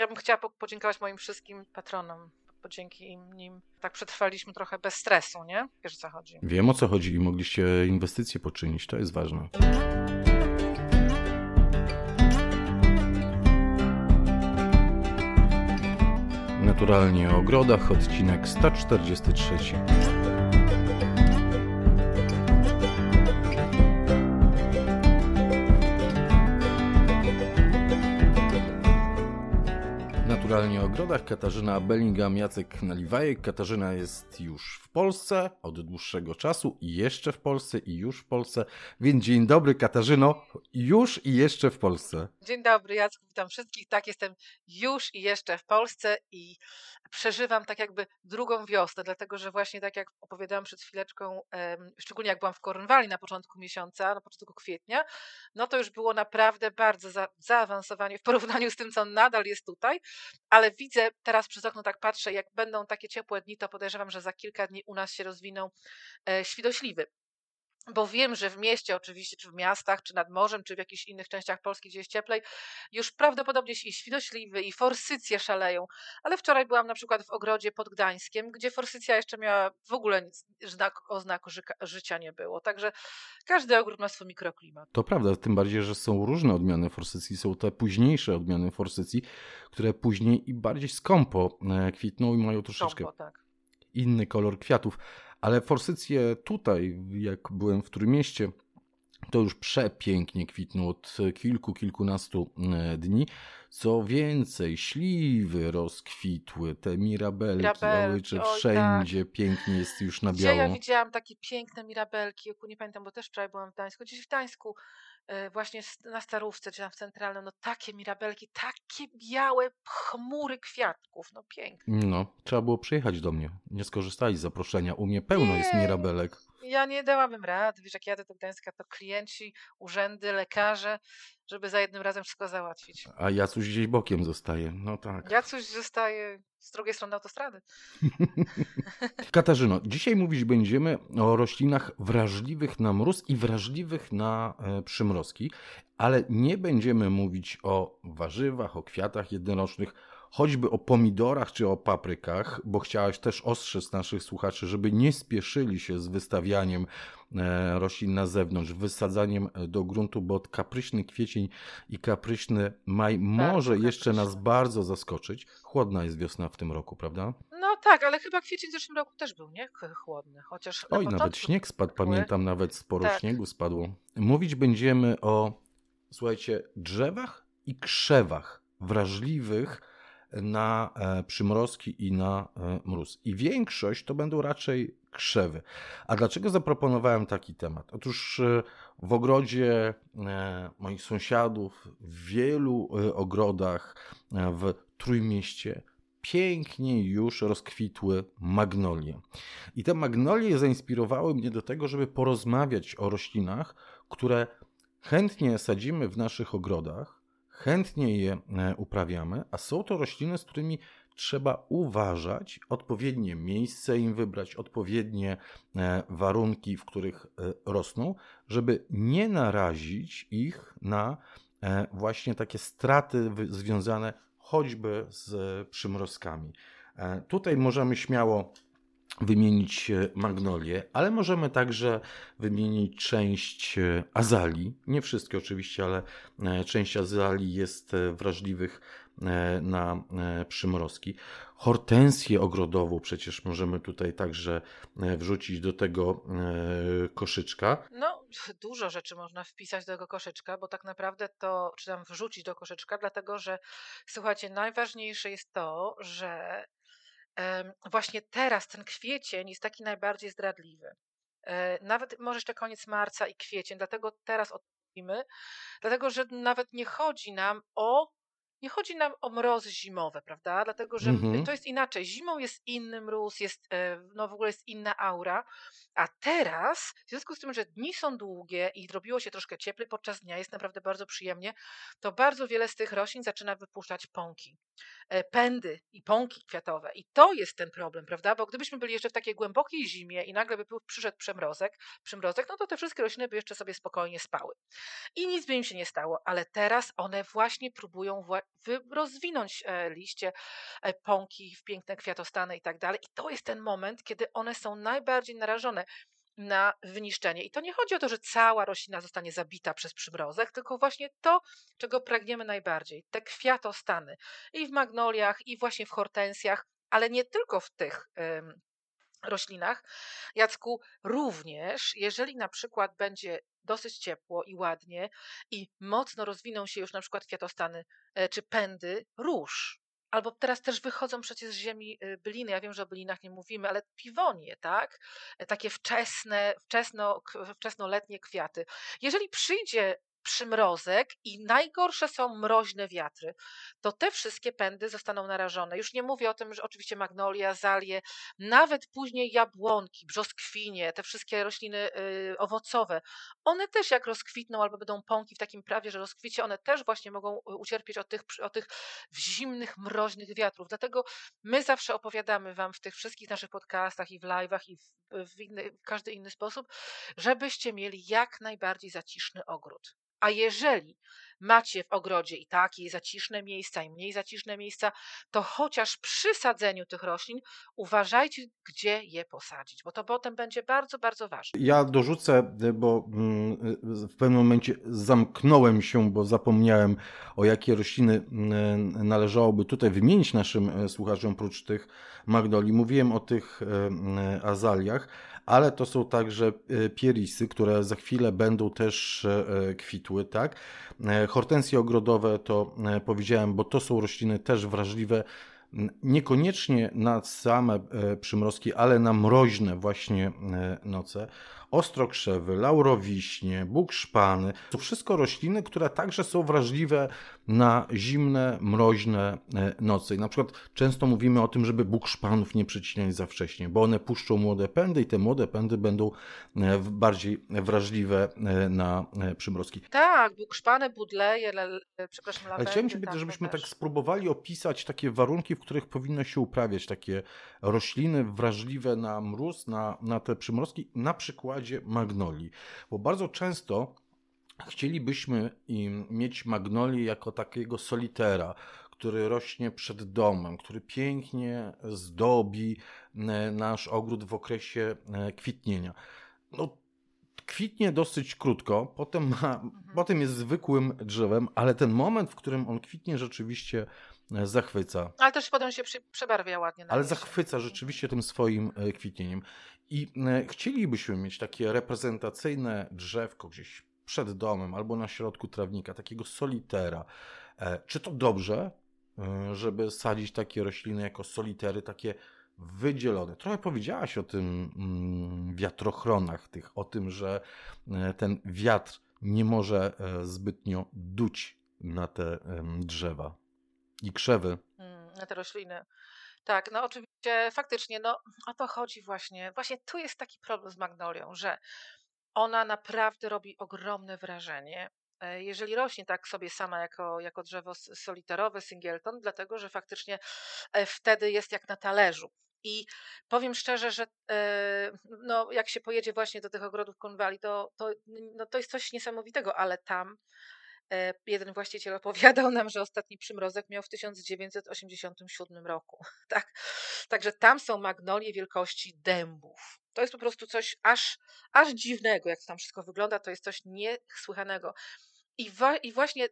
Ja bym chciała podziękować moim wszystkim patronom, bo dzięki nim tak przetrwaliśmy trochę bez stresu, nie? Wiesz o co chodzi. Wiem o co chodzi i mogliście inwestycje poczynić, to jest ważne. Naturalnie o ogrodach, odcinek 143. Naturalnie ogrodach Katarzyna Bellingham, Jacek Naliwajek. Katarzyna jest już w Polsce od dłuższego czasu i jeszcze w Polsce i już w Polsce. Więc dzień dobry Katarzyno, już i jeszcze w Polsce. Dzień dobry Jacku, witam wszystkich. Tak, jestem już i jeszcze w Polsce i przeżywam tak jakby drugą wiosnę, dlatego że właśnie tak jak opowiadałam przed chwileczką, szczególnie jak byłam w Kornwali na początku miesiąca, na początku kwietnia, no to już było naprawdę bardzo za, zaawansowanie w porównaniu z tym, co nadal jest tutaj, ale widzę teraz przez okno tak patrzę, jak będą takie ciepłe dni, to podejrzewam, że za kilka dni u nas się rozwiną e, świdośliwy bo wiem, że w mieście oczywiście, czy w miastach, czy nad morzem, czy w jakichś innych częściach Polski, gdzie jest cieplej, już prawdopodobnie i świnośliwy, i forsycje szaleją. Ale wczoraj byłam na przykład w ogrodzie pod Gdańskiem, gdzie forsycja jeszcze miała w ogóle nic, znak, oznaku życia nie było. Także każdy ogród ma swój mikroklimat. To prawda, tym bardziej, że są różne odmiany forsycji. Są te późniejsze odmiany forsycji, które później i bardziej skąpo e, kwitną i mają troszeczkę skąpo, tak. Inny kolor kwiatów. Ale forsycje tutaj, jak byłem w Trójmieście, to już przepięknie kwitną od kilku, kilkunastu e, dni. Co więcej, śliwy rozkwitły, te mirabelki, mirabelki oj, wszędzie tak. pięknie jest już na biało. Gdzie ja widziałam takie piękne mirabelki, nie pamiętam, bo też wczoraj byłam w Gdańsku, gdzieś w Gdańsku, właśnie na Starówce, czy tam w Centralnym, no takie mirabelki, takie białe chmury kwiatków, no piękne. No, trzeba było przyjechać do mnie, nie skorzystali z zaproszenia, u mnie pełno nie. jest mirabelek. Ja nie dałabym rady, wiesz, jak jadę do Gdańska, to klienci, urzędy, lekarze, żeby za jednym razem wszystko załatwić. A Jacuś gdzieś bokiem zostaje, no tak. Jacuś zostaje z drugiej strony autostrady. Katarzyno, dzisiaj mówić będziemy o roślinach wrażliwych na mróz i wrażliwych na e, przymrozki, ale nie będziemy mówić o warzywach, o kwiatach jednorocznych, choćby o pomidorach czy o paprykach, bo chciałaś też ostrzec naszych słuchaczy, żeby nie spieszyli się z wystawianiem e, roślin na zewnątrz, wysadzaniem e, do gruntu, bo kapryśny kwiecień i kapryśny maj może jeszcze nas bardzo zaskoczyć. Chłodna jest wiosna w tym roku, prawda? No tak, ale chyba kwiecień w zeszłym roku też był, nie? Chłodny, chociaż... Oj, nawet śnieg spadł, pamiętam, nawet sporo tak. śniegu spadło. Mówić będziemy o, słuchajcie, drzewach i krzewach wrażliwych na e, przymrozki i na e, mróz. I większość to będą raczej krzewy. A dlaczego zaproponowałem taki temat? Otóż e, w ogrodzie moich sąsiadów, w wielu ogrodach w Trójmieście pięknie już rozkwitły magnolie. I te magnolie zainspirowały mnie do tego, żeby porozmawiać o roślinach, które chętnie sadzimy w naszych ogrodach, chętnie je e, uprawiamy, a są to rośliny, z którymi trzeba uważać, odpowiednie miejsce im wybrać, odpowiednie e, warunki, w których e, rosną, żeby nie narazić ich na właśnie takie straty związane choćby z przymrozkami. Tutaj możemy śmiało wymienić e, magnolię, ale możemy także wymienić część e, azalii. Nie wszystkie oczywiście, ale e, część azalii jest wrażliwych na przymrozki. Hortensję ogrodową przecież możemy tutaj także wrzucić do tego koszyczka. No, dużo rzeczy można wpisać do tego koszyczka, bo tak naprawdę to, czy tam wrzucić do koszyczka, dlatego że słuchajcie, najważniejsze jest to, że właśnie teraz ten kwiecień jest taki najbardziej zdradliwy. E, nawet może jeszcze koniec marca i kwiecień, dlatego teraz odpłymy, dlatego że nawet nie chodzi nam o nie chodzi nam o mrozy zimowe, prawda? Dlatego, że mhm. to jest inaczej. Zimą jest inny mróz, jest, e, no w ogóle jest inna aura, a teraz, w związku z tym, że dni są długie i zrobiło się troszkę cieplej podczas dnia, jest naprawdę bardzo przyjemnie, to bardzo wiele z tych roślin zaczyna wypuszczać pąki. e, pędy i pąki kwiatowe. I to jest ten problem, prawda? Bo gdybyśmy byli jeszcze w takiej głębokiej zimie i nagle by przyszedł przemrozek, przymrozek, no to te wszystkie rośliny by jeszcze sobie spokojnie spały. I nic by im się nie stało, ale teraz one właśnie próbują rozwinąć e, liście, e, pąki w piękne kwiatostany i tak dalej. I to jest ten moment, kiedy one są najbardziej narażone na wyniszczenie. I to nie chodzi o to, że cała roślina zostanie zabita przez przymrozek, tylko właśnie to, czego pragniemy najbardziej. Te kwiatostany i w magnoliach, i właśnie w hortensjach, ale nie tylko w tych roślinach. Jacku, również jeżeli na przykład będzie dosyć ciepło i ładnie i mocno rozwiną się już na przykład kwiatostany e, czy pędy róż, Albo teraz też wychodzą przecież z ziemi y, byliny. Ja wiem, że o bylinach nie mówimy, ale piwonie, tak? E, takie wczesne, wczesno, wczesnoletnie kwiaty. Jeżeli przyjdzie przymrozek i najgorsze są mroźne wiatry, to te wszystkie pędy zostaną narażone. Już nie mówię o tym, że oczywiście magnolia, zalie, nawet później jabłonki, brzoskwinie, te wszystkie rośliny y, owocowe, one też jak rozkwitną albo będą pąki w takim prawie, że rozkwicie, one też właśnie mogą y, ucierpieć od tych, od tych zimnych, mroźnych wiatrów. Dlatego my zawsze opowiadamy Wam w tych wszystkich naszych podcastach i w live'ach i w, w, inny, w każdy inny sposób, żebyście mieli jak najbardziej zaciszny ogród. A jeżeli macie w ogrodzie i takie zaciszne miejsca, i mniej zaciszne miejsca, to chociaż przy sadzeniu tych roślin uważajcie, gdzie je posadzić, bo to potem będzie bardzo, bardzo ważne. Ja dorzucę, bo mm, w pewnym momencie zamknąłem się, bo zapomniałem o jakie rośliny mm, należałoby tutaj wymienić naszym e, słuchaczom, oprócz tych magnolii. Mówiłem o tych e, azaliach ale to są także e, pierisy, które za chwilę będą też e, e, kwitły, tak? Hortensje ogrodowe to powiedziałem, bo to są rośliny też wrażliwe niekoniecznie na same przymrozki, ale na mroźne właśnie noce ostrokrzewy, laurowiśnie, bóg szpany. To wszystko rośliny, które także są wrażliwe na zimne, mroźne e, noce. I na przykład często mówimy o tym, żeby bóg szpanów nie przecinać za wcześnie, bo one puszczą młode pędy i te młode pędy będą e, bardziej wrażliwe e, na przymrozki. Tak, bóg szpany, budleje, przepraszam, lawendy. Ale chciałem, tak, żebyśmy tak spróbowali opisać takie warunki, w których powinno się uprawiać takie rośliny wrażliwe na mróz, na, na te przymrozki, na przykładzie przykładzie magnolii, bo bardzo często chcielibyśmy mieć magnolię jako takiego solitera, który rośnie przed domem, który pięknie zdobi e, nasz ogród w okresie e, kwitnienia. No, kwitnie dosyć krótko, potem, ma, mhm. potem jest zwykłym drzewem, ale ten moment, w którym on kwitnie, rzeczywiście e, zachwyca. Ale też potem się przebarwia ładnie. Ale zachwyca rzeczywiście tym swoim kwitnieniem. I e, chcielibyśmy mieć takie reprezentacyjne drzewko gdzieś przed domem albo na środku trawnika, takiego solitera. E, czy to dobrze, e, żeby sadzić takie rośliny jako solitery, takie wydzielone? Trochę powiedziałaś o tym mm, wiatrochronach, tych, o tym, że ten wiatr nie może zbytnio duć na te drzewa i krzewy. Mm, na te rośliny. Tak, no oczywiście faktycznie, no o to chodzi właśnie. Właśnie tu jest taki problem z magnolią, że ona naprawdę robi ogromne wrażenie. E, jeżeli rośnie tak sobie sama jako, jako drzewo solitarowe, singleton, dlatego że faktycznie e, wtedy jest jak na talerzu. I powiem szczerze, że e, no, jak się pojedzie właśnie do tych ogrodów Konwali, to, to, no, to jest coś niesamowitego, ale tam jeden właściciel opowiadał nam, że ostatni przymrozek miał w 1987 roku. Tak? Także tam są magnolie wielkości dębów. To jest po prostu coś aż, aż dziwnego, jak tam wszystko wygląda, to jest coś niesłychanego. I, wa- I właśnie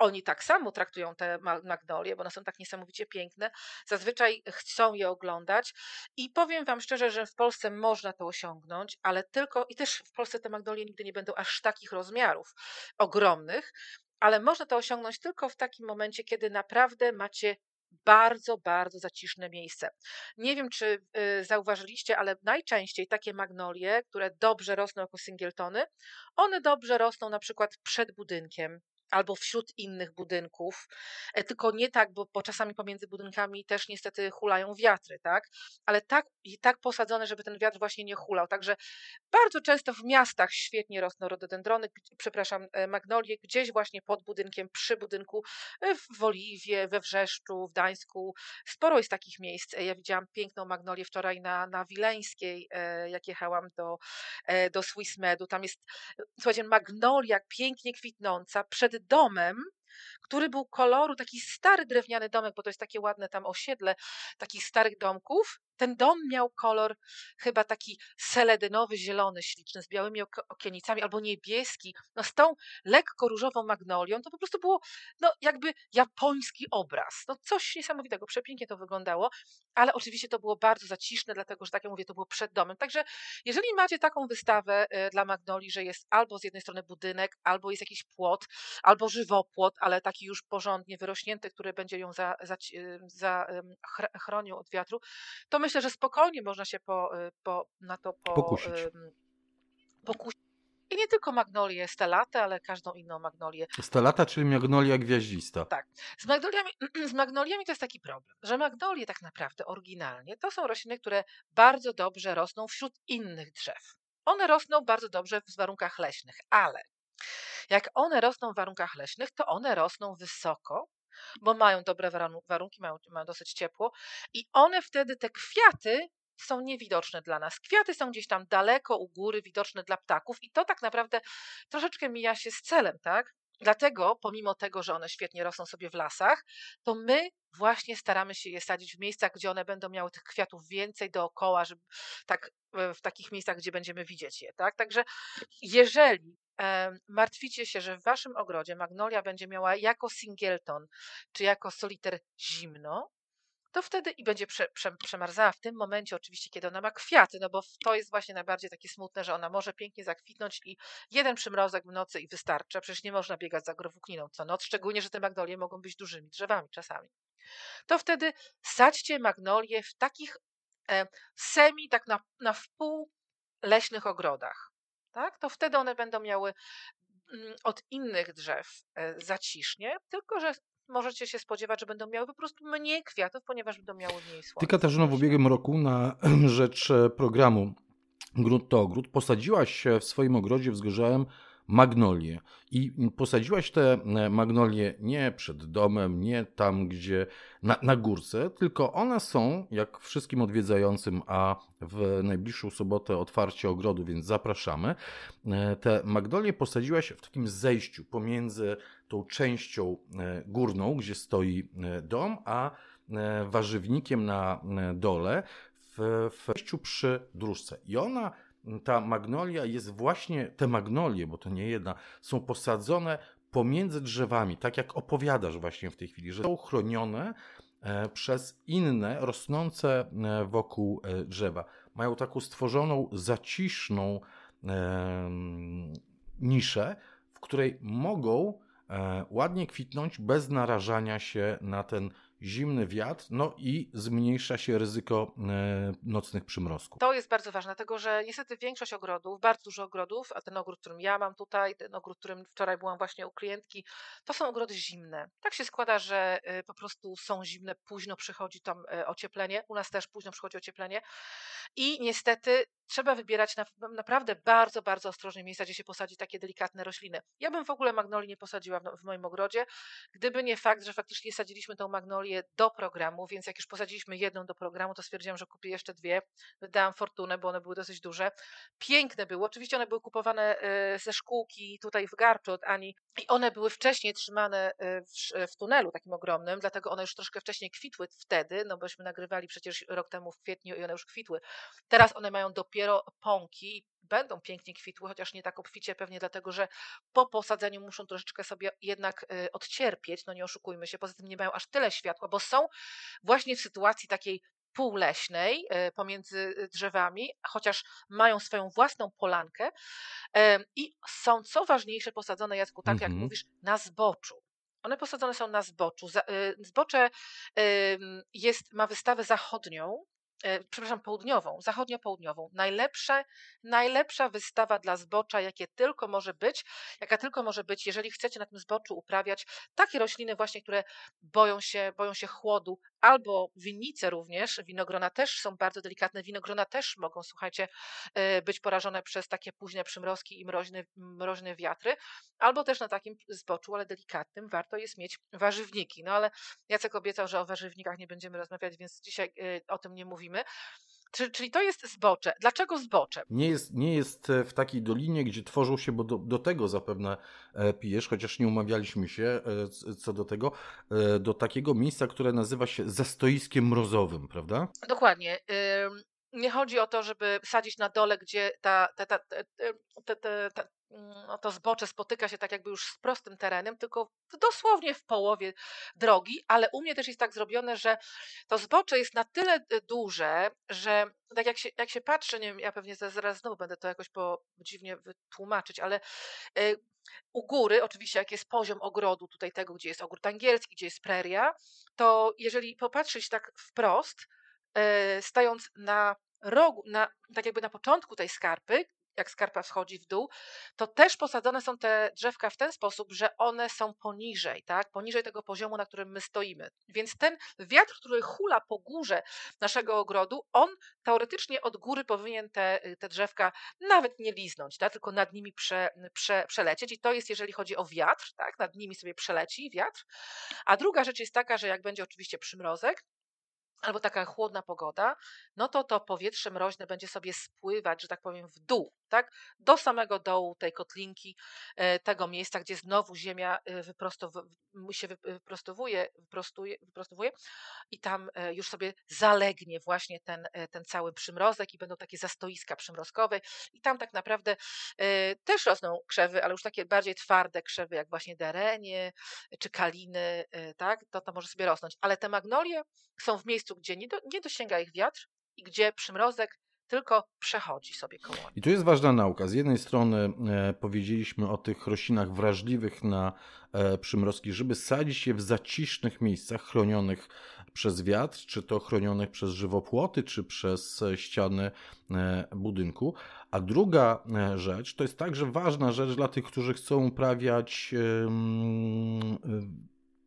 oni tak samo traktują te magnolie, bo one są tak niesamowicie piękne. Zazwyczaj chcą je oglądać i powiem Wam szczerze, że w Polsce można to osiągnąć, ale tylko i też w Polsce te magnolie nigdy nie będą aż takich rozmiarów ogromnych, ale można to osiągnąć tylko w takim momencie, kiedy naprawdę macie bardzo, bardzo zaciszne miejsce. Nie wiem, czy y, zauważyliście, ale najczęściej takie magnolie, które dobrze rosną jako singletony, one dobrze rosną na przykład przed budynkiem, albo wśród innych budynków, e, tylko nie tak, bo, bo czasami pomiędzy budynkami też niestety hulają wiatry, tak? Ale tak, i tak posadzone, żeby ten wiatr właśnie nie hulał. Także bardzo często w miastach świetnie rosną rododendrony, przepraszam, e, magnolie, gdzieś właśnie pod budynkiem, przy budynku, e, w Oliwie, we Wrzeszczu, w Gdańsku. Sporo jest takich miejsc. Ja widziałam piękną magnolię wczoraj na, na Wileńskiej, jak jechałam do, do Swissmedu. Tam jest, słuchajcie, magnolia pięknie kwitnąca przed domem, który był koloru, taki stary drewniany domek, bo to jest takie ładne tam osiedle takich starych domków. Ten dom miał kolor chyba taki seledynowy, zielony, śliczny, z białymi okienicami, albo niebieski, no z tą lekko różową magnolią. To po prostu było no, jakby japoński obraz. No coś niesamowitego, przepięknie to wyglądało, ale oczywiście to było bardzo zaciszne, dlatego że tak jak mówię, to było przed domem. Także jeżeli macie taką wystawę y, dla magnolii, że jest albo z jednej strony budynek, albo jest jakiś płot, albo żywopłot, ale taki już porządnie wyrośnięty, który będzie ją za, za, za, chronił od wiatru, to myślę, że spokojnie można się po, y, po, na to po, pokusić. pokusić. I nie tylko magnolię stelatę, ale każdą inną magnolię. Stelata, czyli magnolia gwiaździsta. Tak. Z magnoliami, z magnoliami to jest taki problem, że magnolie tak naprawdę oryginalnie to są rośliny, które bardzo dobrze rosną wśród innych drzew. One rosną bardzo dobrze w warunkach leśnych, ale jak one rosną w warunkach leśnych, to one rosną wysoko, bo mają dobre warunki, mają, mają dosyć ciepło i one wtedy, te kwiaty są niewidoczne dla nas. Kwiaty są gdzieś tam daleko u góry, widoczne dla ptaków i to tak naprawdę troszeczkę mija się z celem, tak? Dlatego, pomimo tego, że one świetnie rosną sobie w lasach, to my właśnie staramy się je sadzić w miejscach, gdzie one będą miały tych kwiatów więcej dookoła, żeby tak w takich miejscach, gdzie będziemy widzieć je, tak? Także jeżeli martwicie się, że w waszym ogrodzie magnolia będzie miała jako singleton czy jako soliter zimno, to wtedy i będzie prze, prze, przemarzała w tym momencie, oczywiście, kiedy ona ma kwiaty, no bo to jest właśnie najbardziej takie smutne, że ona może pięknie zakwitnąć i jeden przymrozek w nocy i wystarcza. Przecież nie można biegać za growukniną co noc, szczególnie, że te magnolie mogą być dużymi drzewami czasami. To wtedy sadźcie magnolie w takich e, semi, tak na, na wpół leśnych ogrodach tak, to wtedy one będą miały mm, od innych drzew e, zacisznie, tylko że możecie się spodziewać, że będą miały po prostu mniej kwiatów, ponieważ będą miały mniej słońca. Ty Katarzyno w ubiegłym roku na rzecz e, programu Grunt to Ogród posadziłaś w swoim ogrodzie wzgorzałem magnolie. I posadziłaś te e, magnolie nie przed domem, nie tam, gdzie na, na górce, tylko one są, jak wszystkim odwiedzającym, a w najbliższą sobotę otwarcie ogrodu, więc zapraszamy. E, te magnolie posadziłaś w takim zejściu pomiędzy tą częścią e, górną, gdzie stoi dom, a warzywnikiem na dole w, wejściu przy dróżce. I ona ta magnolia jest właśnie, te magnolie, bo to nie jedna, są posadzone pomiędzy drzewami, tak jak opowiadasz właśnie w tej chwili, że są chronione e, przez inne rosnące e, wokół e, drzewa. Mają taką stworzoną, zaciszną niszę, w której mogą ładnie kwitnąć bez narażania się na ten zimny wiatr, no i zmniejsza się ryzyko e, nocnych przymrozków. To jest bardzo ważne, dlatego że niestety większość ogrodów, bardzo dużo ogrodów, a ten ogród, którym ja mam tutaj, ten ogród, którym wczoraj byłam właśnie u klientki, to są ogrody zimne. Tak się składa, że e, po prostu są zimne, późno przychodzi tam e, ocieplenie, u nas też późno przychodzi ocieplenie i niestety trzeba wybierać na, naprawdę bardzo, bardzo ostrożnie miejsca, gdzie się posadzi takie delikatne rośliny. Ja bym w ogóle magnolii nie posadziła w, w moim ogrodzie, gdyby nie fakt, że faktycznie sadziliśmy tą magnolię do programu, więc jak już posadziliśmy jedną do programu, to stwierdziłam, że kupię jeszcze dwie. Wydałam fortunę, bo one były dosyć duże. Piękne były. Oczywiście one były kupowane e, ze szkółki tutaj w Garczu od Ani i one były wcześniej trzymane e, w, w tunelu takim ogromnym, dlatego one już troszkę wcześniej kwitły wtedy, no bośmy nagrywali przecież rok temu w kwietniu i one już kwitły. Teraz one mają dopiero dopiero pąki będą pięknie kwitły, chociaż nie tak obficie pewnie dlatego, że po posadzeniu muszą troszeczkę sobie jednak y, odcierpieć, no nie oszukujmy się, poza tym nie mają aż tyle światła, bo są właśnie w sytuacji takiej półleśnej y, pomiędzy y, drzewami, chociaż mają swoją własną polankę i są, co ważniejsze, posadzone, Jacku, tak jak mhm. mówisz, na zboczu. One posadzone są na zboczu. Zbocze jest, ma wystawę zachodnią, przepraszam, południową, zachodnio-południową. Najlepsza, najlepsza wystawa dla zbocza, jakie tylko może być, jaka tylko może być, jeżeli chcecie na tym zboczu uprawiać takie rośliny właśnie, które boją się, boją się chłodu, albo winnice również, winogrona też są bardzo delikatne, winogrona też mogą, słuchajcie, e, być porażone przez takie późne przymrozki i mroźne, mroźne wiatry, albo też na takim zboczu, ale delikatnym warto jest mieć warzywniki. No ale Jacek obiecał, że o warzywnikach nie będziemy rozmawiać, więc dzisiaj e, o tym nie mówimy. Czyli to jest zbocze. Dlaczego zbocze? Nie jest, nie jest e, w takiej dolinie, gdzie tworzą się, bo do, do tego zapewne e, pijesz, chociaż nie umawialiśmy się e, co do tego, do takiego miejsca, które nazywa się zastoiskiem mrozowym, prawda? Dokładnie. Nie chodzi o to, żeby sadzić na dole, gdzie ta, ta, ta, ta, ta no to zbocze spotyka się tak jakby już z prostym terenem, tylko dosłownie w połowie drogi, ale u mnie też jest tak zrobione, że to zbocze jest na tyle e, duże, że tak jak się, jak się patrzy, nie wiem, ja pewnie zaraz znowu będę to jakoś po dziwnie wytłumaczyć, ale e, u góry, oczywiście jak jest poziom ogrodu, tutaj tego, gdzie jest ogród angielski, gdzie jest preria, to jeżeli popatrzeć tak wprost, e, stając na rogu, na, tak jakby na początku tej skarpy, jak skarpa wschodzi w dół, to też posadzone są te drzewka w ten sposób, że one są poniżej, tak? Poniżej tego poziomu, na którym my stoimy. Więc ten wiatr, który hula po górze naszego ogrodu, on teoretycznie od góry powinien te, te drzewka nawet nie liznąć, tak? tylko nad nimi prze, prze, przelecieć. I to jest, jeżeli chodzi o wiatr, tak? Nad nimi sobie przeleci wiatr. A druga rzecz jest taka, że jak będzie oczywiście przymrozek, albo taka chłodna pogoda, no to to powietrze mroźne będzie sobie spływać, że tak powiem, w dół, tak? Do samego dołu tej kotlinki, e, tego miejsca, gdzie znowu ziemia e, wyprostow się wyprostowuje, wyprostuje, wyprostowuje i tam e, już sobie zalegnie właśnie ten, ten cały przymrozek i będą takie zastoiska przymrozkowe i tam tak naprawdę też rosną krzewy, ale już takie bardziej twarde krzewy, jak właśnie derenie czy kaliny, tak? To to może sobie rosnąć, ale te magnolie są w miejscu, gdzie nie, do, nie dosięga ich wiatr i gdzie przymrozek tylko przechodzi sobie koło. I tu jest ważna nauka. Z jednej strony e, powiedzieliśmy o tych roślinach wrażliwych na e, przymrozki, żeby sadzić je w zacisznych miejscach chronionych przez wiatr, czy to chronionych przez żywopłoty, czy przez ściany e, budynku. A druga e, rzecz, to jest także ważna rzecz dla tych, którzy chcą uprawiać e,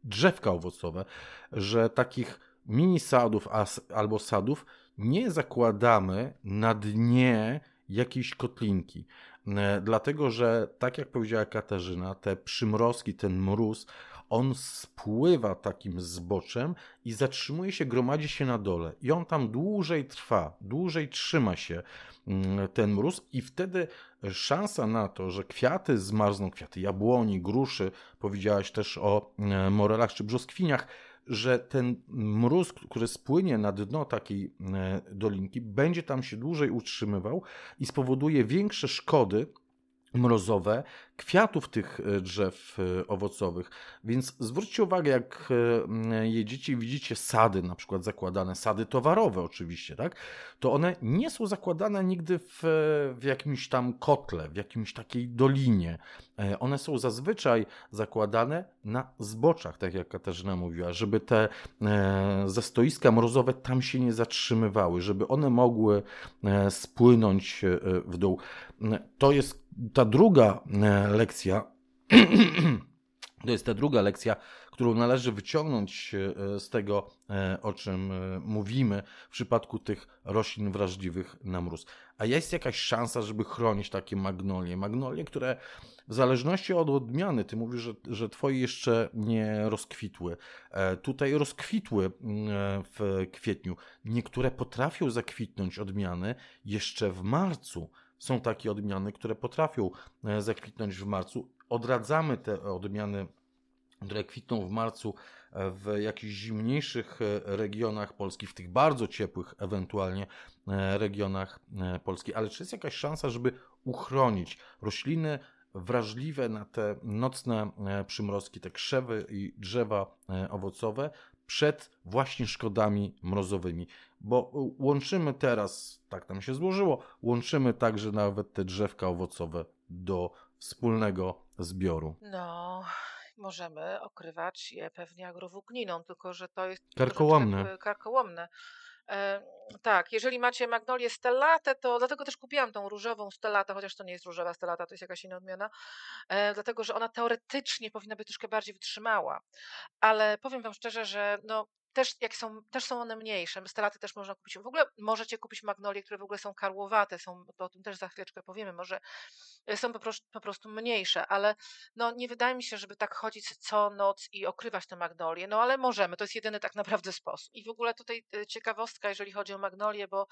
drzewka owocowe, że takich mini sadów albo sadów nie zakładamy na dnie jakiejś kotlinki. E, dlatego, że tak jak powiedziała Katarzyna, te przymrozki, ten mróz, on spływa takim zboczem i zatrzymuje się, gromadzi się na dole. I on tam dłużej trwa, dłużej trzyma się mm, ten mróz, i wtedy szansa na to, że kwiaty zmarzną, kwiaty jabłoni, gruszy, powiedziałaś też o e, morelach czy brzoskwiniach, że ten mróz, który spłynie na dno takiej e, dolinki, będzie tam się dłużej utrzymywał i spowoduje większe szkody mrozowe kwiatów tych e, drzew e, owocowych. Więc zwróćcie uwagę, jak jedziecie i widzicie sady, na przykład zakładane, sady towarowe oczywiście, tak? to one nie są zakładane nigdy w, w jakimś tam kotle, w jakimś takiej dolinie. E, one są zazwyczaj zakładane na zboczach, tak jak Katarzyna mówiła, żeby te e, zastoiska mrozowe tam się nie zatrzymywały, żeby one mogły e, spłynąć w dół. To jest ta druga lekcja. To jest ta druga lekcja, którą należy wyciągnąć e, z tego, e, o czym e, mówimy w przypadku tych roślin wrażliwych na mróz. A jest jakaś szansa, żeby chronić takie magnolie? Magnolie, które w zależności od odmiany, ty mówisz, że, że twoje jeszcze nie rozkwitły. Tutaj rozkwitły w kwietniu. Niektóre potrafią zakwitnąć odmiany jeszcze w marcu. Są takie odmiany, które potrafią zakwitnąć w marcu. Odradzamy te odmiany które kwitną w marcu e, w jakichś zimniejszych e, regionach Polski, w tych bardzo ciepłych ewentualnie e, regionach Polski. Ale czy jest jakaś szansa, żeby uchronić rośliny wrażliwe na te nocne przymrozki, te krzewy i drzewa owocowe przed właśnie szkodami mrozowymi? Bo łączymy teraz, tak nam się złożyło, łączymy także nawet te drzewka owocowe do wspólnego zbioru. No, możemy okrywać je pewnie agrowłókniną, tylko że to jest karkołomne. karkołomne. tak, jeżeli macie magnolię stellatę, to dlatego też kupiłam tą różową stellatę, chociaż to nie jest różowa stellata, to jest jakaś inna odmiana, e, dlatego że ona teoretycznie powinna być troszkę bardziej wytrzymała. Ale powiem Wam szczerze, że no, też, jak są, też są one mniejsze. Stelaty też można kupić. W ogóle możecie kupić magnolie, które w ogóle są karłowate, są, o tym też za chwileczkę powiemy, może e, są po prostu, po prostu mniejsze, ale no, nie wydaje mi się, żeby tak chodzić co noc i okrywać te magnolie, no ale możemy, to jest jedyny tak naprawdę sposób. I w ogóle tutaj e, ciekawostka, jeżeli chodzi o magnolie, bo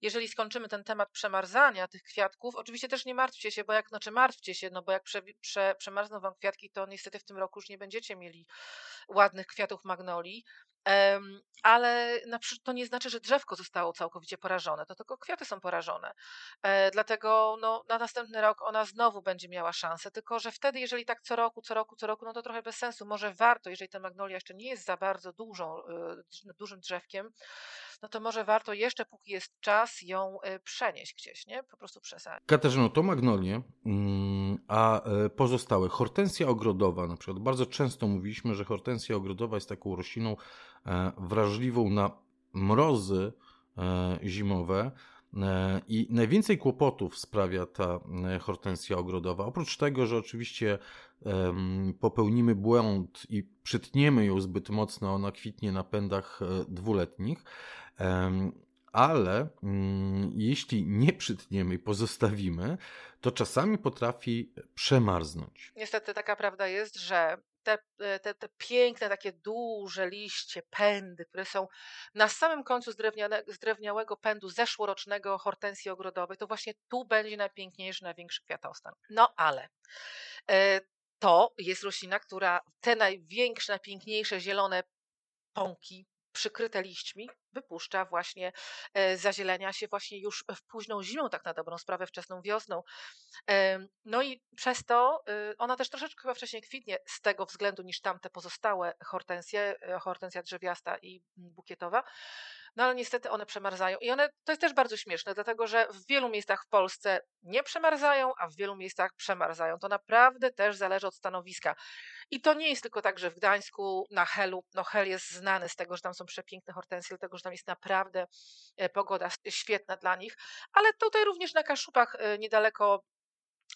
jeżeli skończymy ten temat przemarzania tych kwiatków, oczywiście też nie martwcie się, bo jak, znaczy martwcie się, no bo jak prze, prze, przemarzną wam kwiatki, to niestety w tym roku już nie będziecie mieli ładnych kwiatów magnolii, ale to nie znaczy, że drzewko zostało całkowicie porażone, to tylko kwiaty są porażone. E, dlatego no, na następny rok ona znowu będzie miała szansę, tylko że wtedy, jeżeli tak co roku, co roku, co roku, no to trochę bez sensu. Może warto, jeżeli ta magnolia jeszcze nie jest za bardzo dużą, e, dużym drzewkiem, no to może warto jeszcze, póki jest czas, ją e, przenieść gdzieś, nie? Po prostu przesadzić. Katarzyno, to magnolie, mm, a pozostałe, hortensja ogrodowa na przykład. Bardzo często mówiliśmy, że hortensja ogrodowa jest taką rośliną, E, wrażliwą na mrozy e, zimowe. E, I najwięcej kłopotów sprawia ta hortensja ogrodowa. Oprócz tego, że oczywiście popełnimy błąd i przytniemy ją zbyt mocno, ona kwitnie na pędach dwuletnich, ale mm, jeśli nie przytniemy i pozostawimy, to czasami potrafi przemarznąć. Niestety taka prawda jest, że te, e, te, te piękne, takie duże liście, pędy, które są na samym końcu zdrewniałego pędu zeszłorocznego hortensji ogrodowej, to właśnie tu będzie najpiękniejszy, największy kwiatostan. No ale e, to jest roślina, która te największe, najpiękniejsze zielone pąki przykryte liśćmi wypuszcza właśnie e, zazielenia się właśnie już w późną zimą, tak na dobrą sprawę, wczesną wiosną. No i przez to y, ona też troszeczkę chyba wcześniej kwitnie z tego względu niż tamte pozostałe hortensje, e, hortensja drzewiasta i bukietowa. No ale niestety one przemarzają. I one, to jest też bardzo śmieszne, dlatego że w wielu miejscach w Polsce nie przemarzają, a w wielu miejscach przemarzają. To naprawdę też zależy od stanowiska. I to nie jest tylko tak, że w Gdańsku na Helu, no Hel jest znany z tego, że tam są przepiękne hortensje, dlatego że tam jest naprawdę e, pogoda świetna dla nich, ale tutaj również na Kaszupach e, niedaleko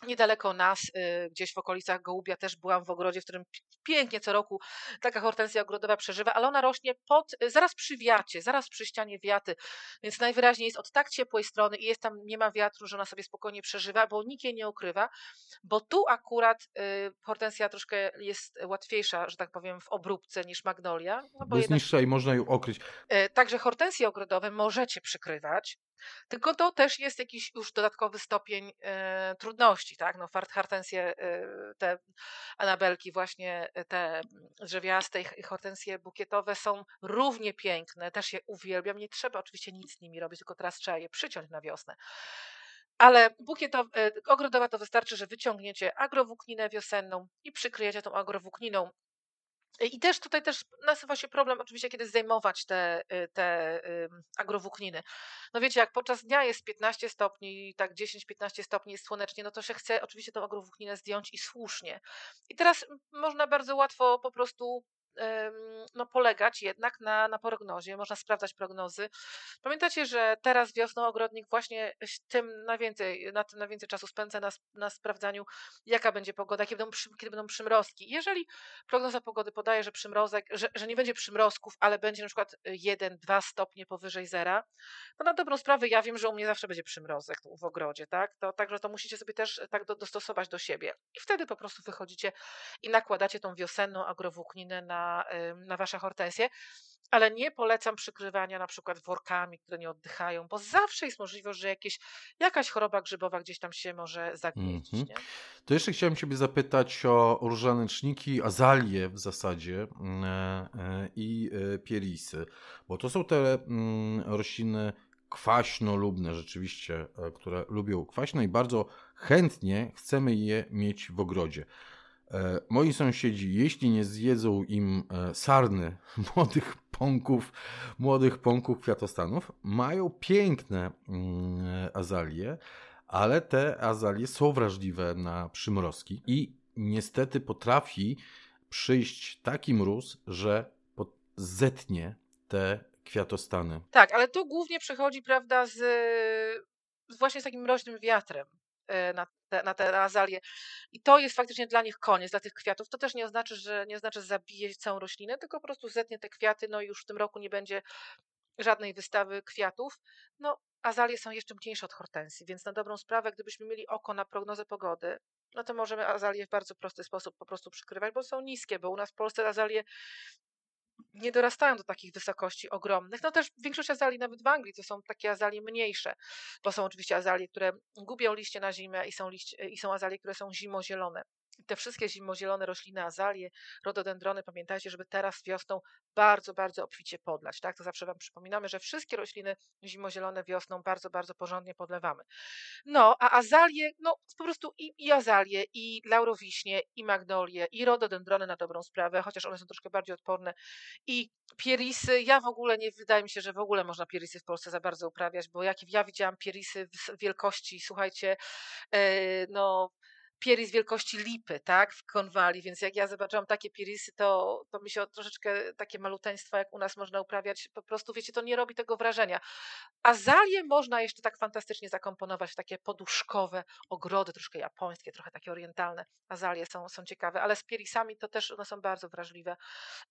Niedaleko nas, y, gdzieś w okolicach Gołubia, też byłam w ogrodzie, w którym pięknie co roku taka hortensja ogrodowa przeżywa, ale ona rośnie pod, y, zaraz przy wiacie, zaraz przy ścianie wiaty, więc najwyraźniej jest od tak ciepłej strony i jest tam, nie ma wiatru, że ona sobie spokojnie przeżywa, bo nikt jej nie ukrywa, bo tu akurat y, hortensja troszkę jest łatwiejsza, że tak powiem, w obróbce niż magnolia. No bo jest jednak, niższa i można ją okryć. Także hortensje ogrodowe możecie przykrywać, tylko to też jest jakiś już dodatkowy stopień e, trudności, tak? No, hortensje, e, te anabelki, właśnie e, te drzewiaste i hortensje bukietowe są równie piękne, też je uwielbiam. Nie trzeba oczywiście nic z nimi robić, tylko teraz trzeba je przyciąć na wiosnę. Ale bukietowa, e, ogrodowa to wystarczy, że wyciągniecie agrowłókninę wiosenną i przykryjecie tą agrowłókniną i też tutaj też nasuwa się problem oczywiście, kiedy zdejmować te, y, te agrowłókniny. No wiecie, jak podczas dnia jest 15 stopni, tak 10-15 stopni jest słonecznie, no to się chce oczywiście tą agrowłókninę zdjąć i słusznie. I teraz można bardzo łatwo po prostu no, polegać jednak na, na prognozie, można sprawdzać prognozy. Pamiętacie, że teraz wiosną ogrodnik właśnie tym najwięcej, na tym najwięcej czasu spędza na, na sprawdzaniu, jaka będzie pogoda, kiedy będą, przy, kiedy będą przymrozki. Jeżeli prognoza pogody podaje, że przymrozek, że, że nie będzie przymrozków, ale będzie na przykład 1-2 stopnie powyżej zera, to na dobrą sprawę ja wiem, że u mnie zawsze będzie przymrozek w ogrodzie, tak? To, także to musicie sobie też tak do, dostosować do siebie. I wtedy po prostu wychodzicie i nakładacie tą wiosenną agrowłókninę na na, wasze hortensje, ale nie polecam przykrywania na przykład workami, które nie oddychają, bo zawsze jest możliwość, że jakieś, jakaś choroba grzybowa gdzieś tam się może zagnieździć. Mm -hmm. To jeszcze chciałem Ciebie zapytać o różaneczniki, azalie w zasadzie mm, e, e, i e, pierisy, bo to są te mm, rośliny kwaśnolubne rzeczywiście, które lubią kwaśno i bardzo chętnie chcemy je mieć w ogrodzie. E, moi sąsiedzi, jeśli nie zjedzą im e, sarny młodych pąków, młodych pąków kwiatostanów, mają piękne mm, azalie, ale te azalie są wrażliwe na przymrozki i niestety potrafi przyjść taki mróz, że zetnie te kwiatostany. Tak, ale to głównie przychodzi, prawda, z, z właśnie z takim mroźnym wiatrem na te, na te azalie. I to jest faktycznie dla nich koniec, dla tych kwiatów. To też nie oznacza, że nie oznacza, zabije całą roślinę, tylko po prostu zetnie te kwiaty, no i już w tym roku nie będzie żadnej wystawy kwiatów. No, azalie są jeszcze mniejsze od hortensji, więc na dobrą sprawę, gdybyśmy mieli oko na prognozę pogody, no to możemy azalie w bardzo prosty sposób po prostu przykrywać, bo są niskie, bo u nas w Polsce azalie nie dorastają do takich wysokości ogromnych. No też większość azali, nawet w Anglii, to są takie azalie mniejsze, bo są oczywiście azalie, które gubią liście na zimę i są, liście, i są azalie, które są zimozielone te wszystkie zimozielone rośliny, azalie, rododendrony, pamiętajcie, żeby teraz wiosną bardzo, bardzo obficie podlać. Tak? To zawsze Wam przypominamy, że wszystkie rośliny zimozielone wiosną bardzo, bardzo porządnie podlewamy. No, a azalie, no po prostu i, i azalie, i laurowiśnie, i magnolie, i rododendrony na dobrą sprawę, chociaż one są troszkę bardziej odporne, i pierisy. Ja w ogóle nie wydaje mi się, że w ogóle można pierisy w Polsce za bardzo uprawiać, bo jak ja widziałam pierisy wielkości, słuchajcie, yy, no pieris wielkości lipy, tak, w konwali, więc jak ja zobaczyłam takie pierisy, to, to mi się troszeczkę takie maluteństwo, jak u nas można uprawiać, po prostu, wiecie, to nie robi tego wrażenia. Azalie można jeszcze tak fantastycznie zakomponować w takie poduszkowe ogrody, troszkę japońskie, trochę takie orientalne. Azalie są, są ciekawe, ale z pierisami to też one są bardzo wrażliwe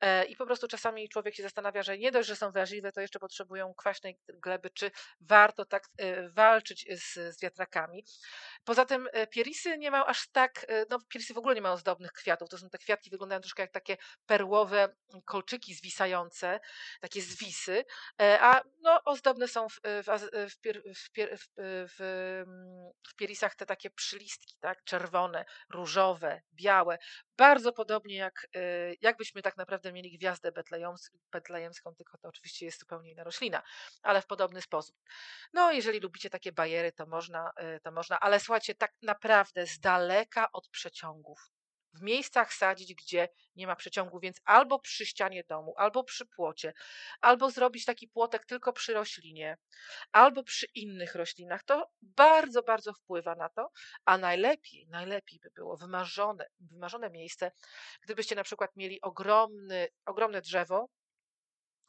e, i po prostu czasami człowiek się zastanawia, że nie dość, że są wrażliwe, to jeszcze potrzebują kwaśnej gleby, czy warto tak e, walczyć z, z wiatrakami. Poza tym e, pierisy nie mają aż aż tak, e, no piersy w ogóle nie mają ozdobnych kwiatów, to są te kwiatki, wyglądają troszkę jak takie perłowe mm, kolczyki zwisające, takie zwisy, e, a no ozdobne są w, w, w, w pierisach te takie przylistki, tak, czerwone, różowe, białe, bardzo podobnie jak, jakbyśmy tak naprawdę mieli gwiazdę betlejemską, tylko to oczywiście jest zupełnie inna roślina, ale w podobny sposób. No, jeżeli lubicie takie bajery, to można, to można, ale słuchajcie, tak naprawdę z daleka od przeciągów. W miejscach sadzić, gdzie nie ma przeciągu, więc albo przy ścianie domu, albo przy płocie, albo zrobić taki płotek tylko przy roślinie, albo przy innych roślinach. To bardzo, bardzo wpływa na to, a najlepiej, najlepiej by było wymarzone, wymarzone miejsce, gdybyście na przykład mieli ogromny, ogromne drzewo,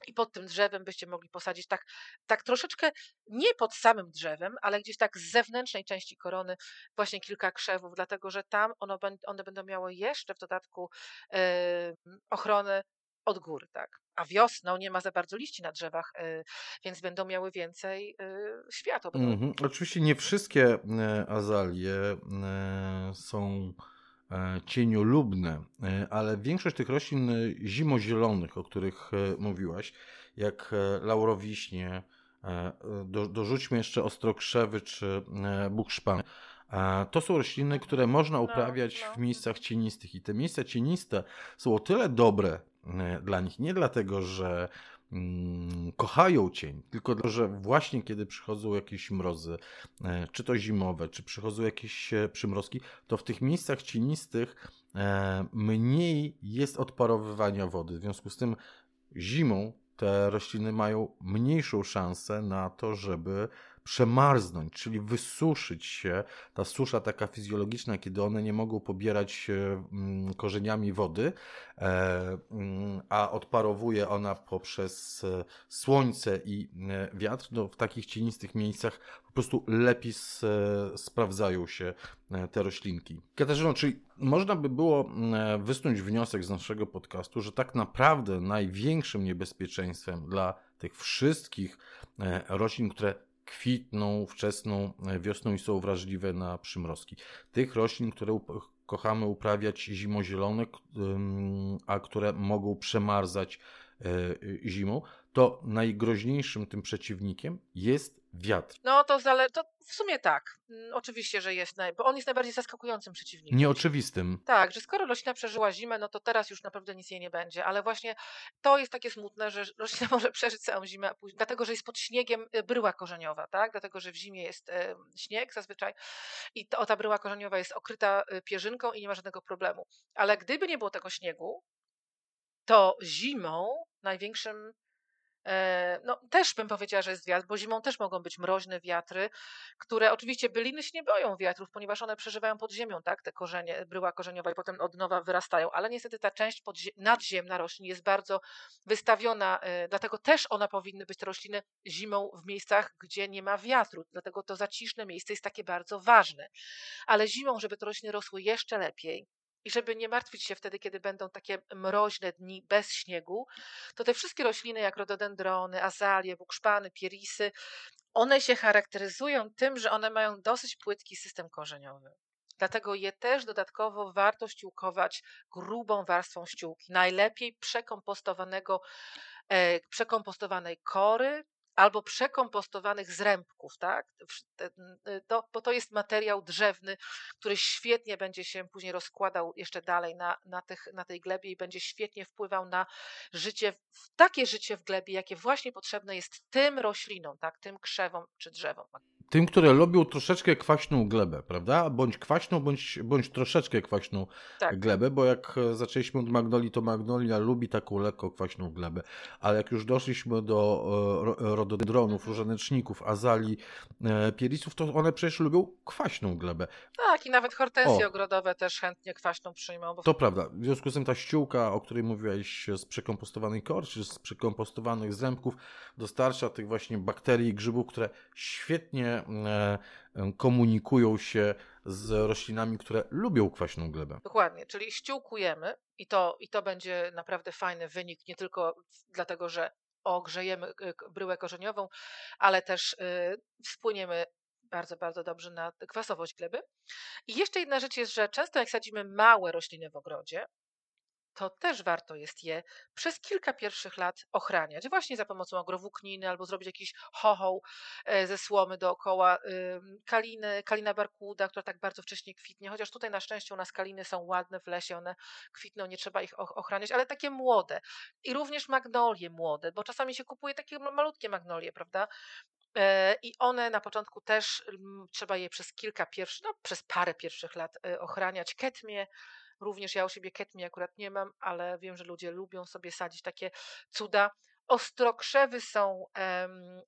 i pod tym drzewem byście mogli posadzić tak, tak troszeczkę nie pod samym drzewem, ale gdzieś tak z zewnętrznej części korony właśnie kilka krzewów, dlatego że tam ono, one będą miały jeszcze w dodatku yy, ochronę od góry, tak. A wiosną nie ma za bardzo liści na drzewach, yy, więc będą miały więcej yy, światła. Mm -hmm. Oczywiście nie wszystkie e, azalie e, są E, cieniolubne, e, ale większość tych roślin e, zimozielonych, o których mówiłaś, jak laurowiśnie, do, dorzućmy jeszcze ostrokrzewy czy bukszpan, to są rośliny, które można no, uprawiać no, w miejscach cienistych i te miejsca cieniste są o tyle dobre dla nich, nie dlatego, że kochają cień, tylko że właśnie kiedy przychodzą jakieś mrozy, e, czy to zimowe, czy przychodzą jakieś przymrozki, to w tych miejscach cienistych e, mniej jest odparowywania wody. W związku z tym zimą te rośliny mają mniejszą szansę na to, żeby przemarznąć, czyli wysuszyć się. Ta susza taka fizjologiczna, kiedy one nie mogą pobierać mm, korzeniami wody, e, mm, a odparowuje ona poprzez e, słońce i e, wiatr, no w takich cienistych miejscach po prostu lepiej sprawdzają się te roślinki. Katarzyno, czyli można by było mm, wysnuć wniosek z naszego podcastu, że tak naprawdę największym niebezpieczeństwem dla tych wszystkich roślin, które kwitną wczesną e, wiosną i są wrażliwe na przymrozki. Tych roślin, które kochamy uprawiać zimozielone, a które mogą przemarzać e, zimą, to najgroźniejszym tym przeciwnikiem jest wiatr. No to, zale- to w sumie tak. Mm, oczywiście, że jest, naj- bo on jest najbardziej zaskakującym przeciwnikiem. Nieoczywistym. Tak, że skoro roślina przeżyła zimę, no to teraz już naprawdę nic jej nie będzie. Ale właśnie to jest takie smutne, że roślina może przeżyć całą zimę, dlatego że jest pod śniegiem y, bryła korzeniowa, tak? Dlatego, że w zimie jest e, śnieg zazwyczaj i to, ta bryła korzeniowa jest okryta y, pierzynką i nie ma żadnego problemu. Ale gdyby nie było tego śniegu, to zimą największym E, no, też bym powiedziała, że jest wiatr, bo zimą też mogą być mroźne wiatry, które oczywiście byliny się nie boją wiatrów, ponieważ one przeżywają pod ziemią, tak, te korzenie, bryła korzeniowa i potem od nowa wyrastają, ale niestety ta część nadziemna roślin jest bardzo wystawiona, y, dlatego też one powinny być te rośliny zimą w miejscach, gdzie nie ma wiatru, dlatego to zaciszne miejsce jest takie bardzo ważne. Ale zimą, żeby te rośliny rosły jeszcze lepiej, i żeby nie martwić się wtedy, kiedy będą takie mroźne dni bez śniegu, to te wszystkie rośliny, jak rododendrony, azalie, bukszpany, pierisy, one się charakteryzują tym, że one mają dosyć płytki system korzeniowy. Dlatego je też dodatkowo warto ściółkować grubą warstwą ściółki. Najlepiej przekompostowanego, e, przekompostowanej kory, albo przekompostowanych zrębków, tak? To, bo to jest materiał drzewny, który świetnie będzie się później rozkładał jeszcze dalej na, na, tych, na tej glebie i będzie świetnie wpływał na życie, takie życie w glebie, jakie właśnie potrzebne jest tym roślinom, tak? tym krzewom czy drzewom tym, które lubią troszeczkę kwaśną glebę, prawda? Bądź kwaśną, bądź, bądź troszeczkę kwaśną tak. glebę, bo jak zaczęliśmy od magnolii, to magnolia lubi taką lekko kwaśną glebę, ale jak już doszliśmy do e, rododendronów, mhm. różaneczników, azali, e, pierisów, to one przecież lubią kwaśną glebę. Tak, i nawet hortensje o. ogrodowe też chętnie kwaśną przyjmą. Bo... To prawda. W związku z tym ta ściółka, o której mówiłaś z przekompostowanej kor, czy z przekompostowanych zrębków, dostarcza tych właśnie bakterii i grzybów, które świetnie E, komunikują się z roślinami, które lubią kwaśną glebę. Dokładnie, czyli ściółkujemy i to, i to będzie naprawdę fajny wynik, nie tylko dlatego, że ogrzejemy e, bryłę korzeniową, ale też e, wpłyniemy bardzo, bardzo dobrze na kwasowość gleby. I jeszcze jedna rzecz jest, że często jak sadzimy małe rośliny w ogrodzie, to też warto jest je przez kilka pierwszych lat ochraniać, właśnie za pomocą agrowłókniny albo zrobić jakiś chochoł e, ze słomy dookoła, kaliny, kalina barkuda, która tak bardzo wcześnie kwitnie, chociaż tutaj na szczęście u nas kaliny są ładne w lesie, one kwitną, nie trzeba ich ochraniać, ale takie młode i również magnolie młode, bo czasami się kupuje takie malutkie magnolie, prawda? E, I one na początku też trzeba je przez kilka pierwszych, no przez parę pierwszych lat e, ochraniać. Ketmie, Również ja u siebie ketmi akurat nie mam, ale wiem, że ludzie lubią sobie sadzić takie cuda. Ostrokrzewy są um,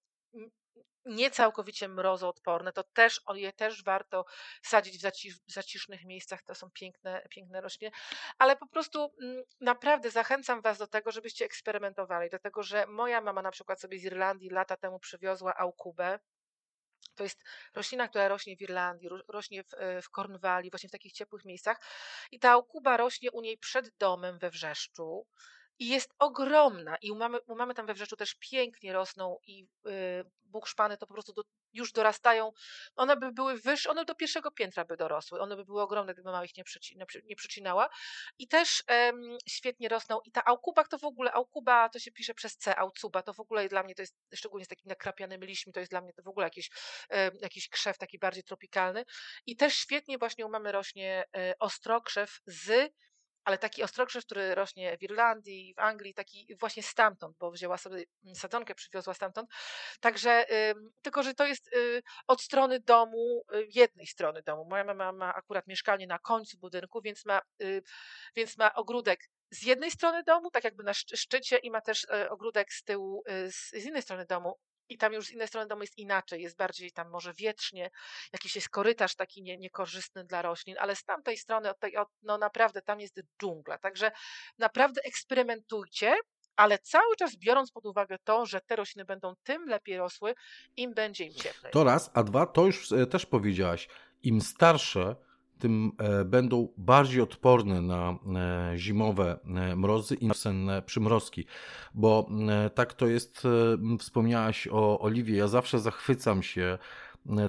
nie całkowicie mrozoodporne, to też je też warto sadzić w, w zacisznych miejscach, to są piękne, piękne rośliny, ale po prostu m, mm, naprawdę zachęcam Was do tego, żebyście eksperymentowali, dlatego że moja mama na przykład sobie z Irlandii lata temu przywiozła aukubę, to jest roślina, która rośnie w Irlandii, rośnie w, e, w właśnie w takich ciepłych miejscach. I ta okuba rośnie u niej przed domem we wrzeszczu i jest ogromna. I u mamy, u mamy tam we wrzeszczu też pięknie rosną i yy, bukszpany to po prostu do, już dorastają. One by były wyższe, one do pierwszego piętra by dorosły. One by były ogromne, gdyby mama ich nie, przyci, nie przycinała. I też świetnie rosną. I ta aukuba to w ogóle, aukuba to się pisze przez C, aucuba, to w ogóle dla mnie to jest, szczególnie z takimi nakrapianymi liśćmi, to jest dla mnie to w ogóle jakiś, jakiś krzew taki bardziej tropikalny. I też świetnie właśnie u mamy rośnie y, ostrokrzew z ale taki ostrokrzew, który rośnie w Irlandii, w Anglii, taki właśnie stamtąd, bo wzięła sobie mm, sadzonkę, przywiozła stamtąd. Także, tylko że to jest y, od strony domu, y, jednej strony domu. Moja mama ma akurat mieszkanie na końcu budynku, więc ma, y, więc ma ogródek z jednej strony domu, tak jakby na szczycie, i ma też e, ogródek z tyłu, z innej strony domu, i tam już z innej strony domu jest inaczej, jest bardziej tam może wietrznie, jakiś jest korytarz taki nie, niekorzystny dla roślin, ale z tamtej strony, od tej, od, no naprawdę tam jest dżungla. Także naprawdę eksperymentujcie, ale cały czas biorąc pod uwagę to, że te rośliny będą tym lepiej rosły, im będzie im cieplej. To raz, a dwa, to już e, też powiedziałaś, im starsze, tym e, będą bardziej odporne na e, zimowe e, mrozy i na senne przymrozki. Bo tak to jest, wspomniałaś o oliwie, ja zawsze zachwycam się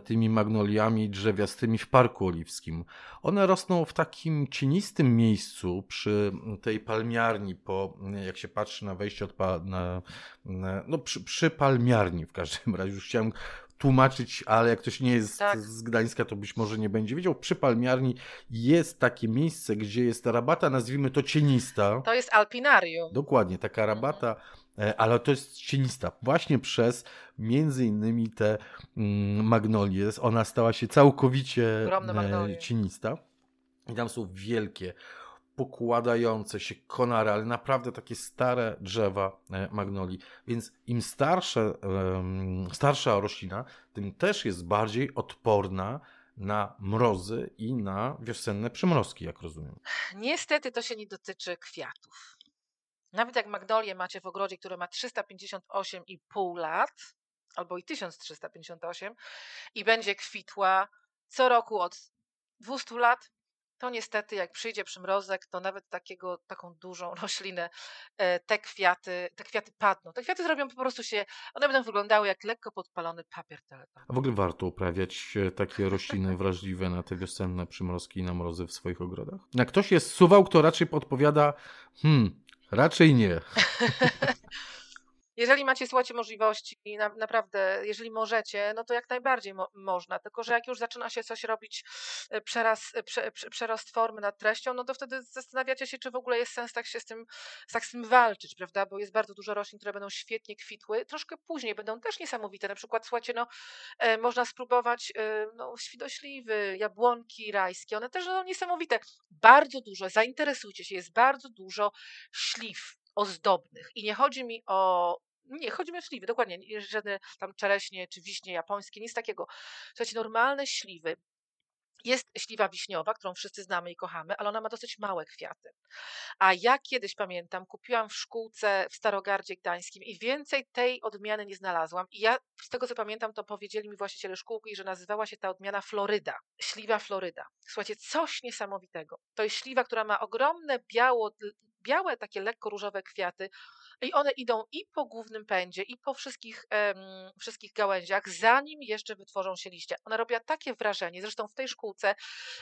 tymi magnoliami drzewiastymi w Parku Oliwskim. One rosną w takim cienistym miejscu przy tej palmiarni, po, jak się patrzy na wejście od pa, na, no przy, przy palmiarni w każdym razie. Już chciałem tłumaczyć, ale jak ktoś nie jest tak. z Gdańska, to być może nie będzie wiedział. Przy palmiarni jest takie miejsce, gdzie jest rabata, nazwijmy to cienista. To jest alpinarium. Dokładnie, taka mhm. rabata, mhm. ale to jest cienista. Właśnie przez między innymi te mm, magnolie. Ona stała się całkowicie e, cienista. I tam są wielkie, pokładające się konary, ale naprawdę takie stare drzewa e, magnolii. Więc im starsze, starsza roślina, tym też jest bardziej odporna na mrozy i na wiosenne przymrozki, jak rozumiem. Niestety to się nie dotyczy kwiatów. Nawet jak magnolię macie w ogrodzie, które ma 358,5 lat, albo i 1358 i będzie kwitła co roku od 200 lat, to niestety jak przyjdzie przymrozek, to nawet takiego, taką dużą roślinę, e, te kwiaty, te kwiaty padną. Te kwiaty zrobią po prostu się, one będą wyglądały jak lekko podpalony papier toaletowy. A w ogóle warto uprawiać e, takie rośliny wrażliwe na te wiosenne przymrozki i na mrozy w swoich ogrodach? Jak ktoś jest suwał, to raczej podpowiada, hmm, raczej nie. Jeżeli macie, słuchajcie, możliwości na, naprawdę, jeżeli możecie, no to jak najbardziej mo można. Tylko, że jak już zaczyna się coś robić, e, przeraz, e, prze, prze, przerost formy nad treścią, no to wtedy zastanawiacie się, czy w ogóle jest sens tak się z tym, tak z tym walczyć, prawda? Bo jest bardzo dużo roślin, które będą świetnie kwitły, troszkę później będą też niesamowite. Na przykład, słuchajcie, no, e, można spróbować no, świdośliwy, jabłonki rajskie, one też są niesamowite. Bardzo dużo, zainteresujcie się, jest bardzo dużo śliw ozdobnych. I nie chodzi mi o nie, chodzi mi o śliwy, dokładnie. Nie, żadne tam czereśnie czy wiśnie japońskie, nic takiego. Słuchajcie, normalne śliwy. Jest śliwa wiśniowa, którą wszyscy znamy i kochamy, ale ona ma dosyć małe kwiaty. A ja kiedyś pamiętam, kupiłam w szkółce w Starogardzie Gdańskim i więcej tej odmiany nie znalazłam. I ja z tego co pamiętam, to powiedzieli mi właściciele szkółki, że nazywała się ta odmiana Floryda. Śliwa Floryda. Słuchajcie, coś niesamowitego. To jest śliwa, która ma ogromne biało, białe, takie lekko różowe kwiaty i one idą i po głównym pędzie, i po wszystkich, um, wszystkich gałęziach, zanim jeszcze wytworzą się liście. Ona robiła takie wrażenie, zresztą w tej szkółce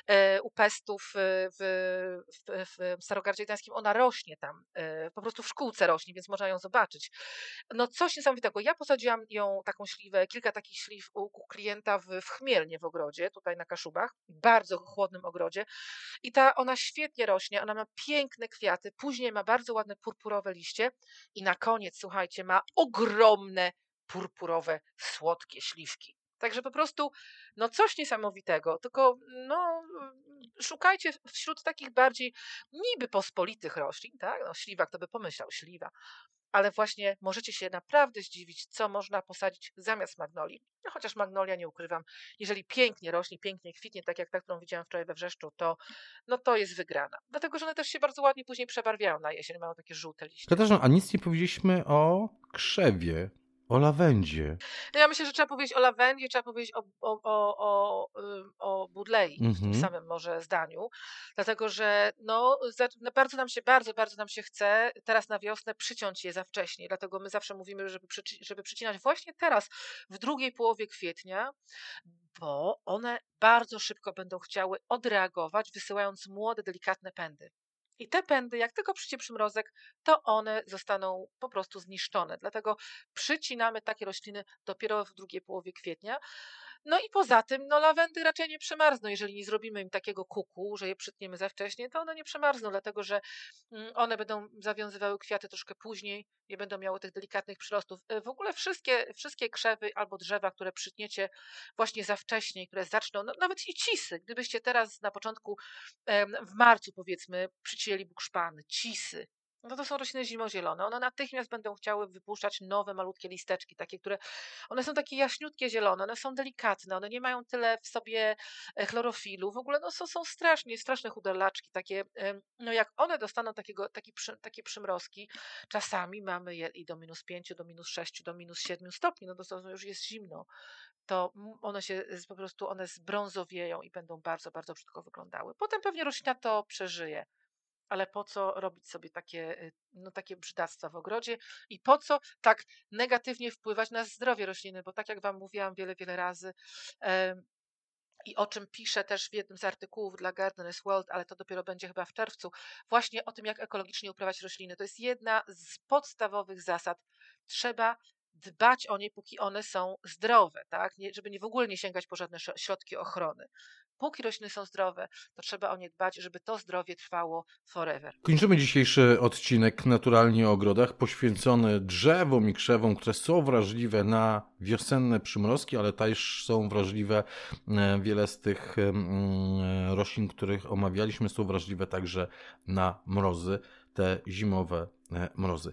e, u pestów w, w, w Starogardzie Gdańskim, ona rośnie tam, e, po prostu w szkółce rośnie, więc można ją zobaczyć. No coś niesamowitego. Ja posadziłam ją, taką śliwę, kilka takich śliw u, u klienta w, w Chmielnie w ogrodzie, tutaj na Kaszubach, bardzo chłodnym ogrodzie i ta, ona świetnie rośnie, ona ma piękne kwiaty, później ma bardzo ładne purpurowe liście i na koniec, słuchajcie, ma ogromne purpurowe, słodkie śliwki. Także po prostu, no coś niesamowitego, tylko no, szukajcie wśród takich bardziej niby pospolitych roślin, tak? No, śliwa, kto by pomyślał, śliwa ale właśnie możecie się naprawdę zdziwić, co można posadzić zamiast magnolii. No, chociaż magnolia, nie ukrywam, jeżeli pięknie rośnie, pięknie kwitnie, tak jak ta, którą widziałam wczoraj we Wrzeszczu, to, no, to jest wygrana. Dlatego, że one też się bardzo ładnie później przebarwiają na jesień, mają takie żółte liście. Katarzyna, a nic nie powiedzieliśmy o krzewie. O lawendzie. No ja myślę, że trzeba powiedzieć o lawendzie, trzeba powiedzieć o, o, o, o, o Budlei w tym mhm. samym może zdaniu, dlatego że no, no, bardzo nam się, bardzo, bardzo nam się chce teraz na wiosnę przyciąć je za wcześnie, dlatego my zawsze mówimy, żeby, żeby przycinać właśnie teraz, w drugiej połowie kwietnia, bo one bardzo szybko będą chciały odreagować, wysyłając młode, delikatne pędy. I te pędy, jak tylko przyjdzie przymrozek, to one zostaną po prostu zniszczone. Dlatego przycinamy takie rośliny dopiero w drugiej połowie kwietnia. No i poza tym, no lawendy raczej nie przemarzną. Jeżeli nie zrobimy im takiego kuku, że je przytniemy za wcześnie, to one nie przemarzną, dlatego że mm, one będą zawiązywały kwiaty troszkę później, nie będą miały tych delikatnych przyrostów. E, w ogóle wszystkie, wszystkie krzewy albo drzewa, które przytniecie właśnie za wcześnie, które zaczną, no, nawet i cisy, gdybyście teraz na początku, w marcu powiedzmy, przycięli bukszpany, cisy, no to są rośliny zimozielone. One natychmiast będą chciały wypuszczać nowe, malutkie listeczki, takie, które one są takie jaśniutkie zielone, one są delikatne, one nie mają tyle w sobie e, chlorofilu. W ogóle no, są, są strasznie, straszne chuderlaczki, takie, no jak one dostaną takiego, taki przy, takie przymrozki, czasami mamy je i do minus 5, do minus 6, do minus 7 stopni, no to, to już jest zimno, to one się po prostu, one zbrązowieją i będą bardzo, bardzo brzydko wyglądały. Potem pewnie roślina to przeżyje ale po co robić sobie takie, y, no, takie brzydactwa w ogrodzie i po co tak negatywnie wpływać na zdrowie rośliny, bo tak jak Wam mówiłam wiele, wiele razy, i o czym piszę też w jednym z artykułów dla Gardeners World, ale to dopiero będzie chyba w czerwcu, właśnie o tym, jak ekologicznie uprawiać rośliny. To jest jedna z podstawowych zasad. Trzeba dbać o nie, póki one są zdrowe, tak? Nie, żeby nie w ogóle nie sięgać po żadne środki ochrony. Póki rośliny są zdrowe, to trzeba o nie dbać, żeby to zdrowie trwało forever. Kończymy dzisiejszy odcinek Naturalnie o ogrodach, poświęcony drzewom i krzewom, które są wrażliwe na wiosenne przymrozki, ale też są wrażliwe, e, wiele z tych e, roślin, których omawialiśmy, są wrażliwe także na mrozy, te zimowe e, mrozy.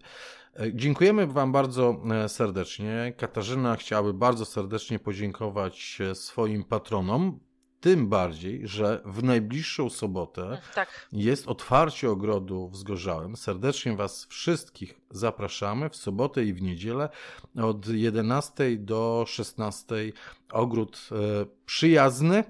Dziękujemy Wam bardzo serdecznie. Katarzyna chciałaby bardzo serdecznie podziękować swoim patronom. Tym bardziej, że w najbliższą sobotę tak. jest otwarcie ogrodu w Zgorzałem. Serdecznie Was wszystkich zapraszamy w sobotę i w niedzielę od 11 do 16. Ogród e, przyjazny,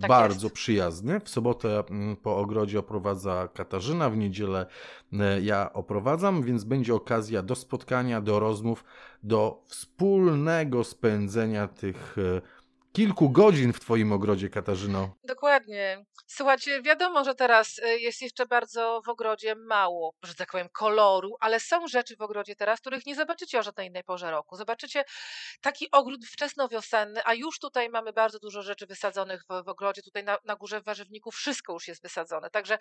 tak bardzo jest. przyjazny. W sobotę mm, po ogrodzie oprowadza Katarzyna, w niedzielę e, ja oprowadzam, więc będzie okazja do spotkania, do rozmów, do wspólnego spędzenia tych e, kilku godzin w Twoim ogrodzie, Katarzyno. Dokładnie. Słuchajcie, wiadomo, że teraz y, jest jeszcze bardzo w ogrodzie mało, że tak powiem, koloru, ale są rzeczy w ogrodzie teraz, których nie zobaczycie o żadnej innej porze roku. Zobaczycie taki ogród wczesnowiosenny, a już tutaj mamy bardzo dużo rzeczy wysadzonych w, w ogrodzie. Tutaj na, na górze w warzywniku wszystko już jest wysadzone. Także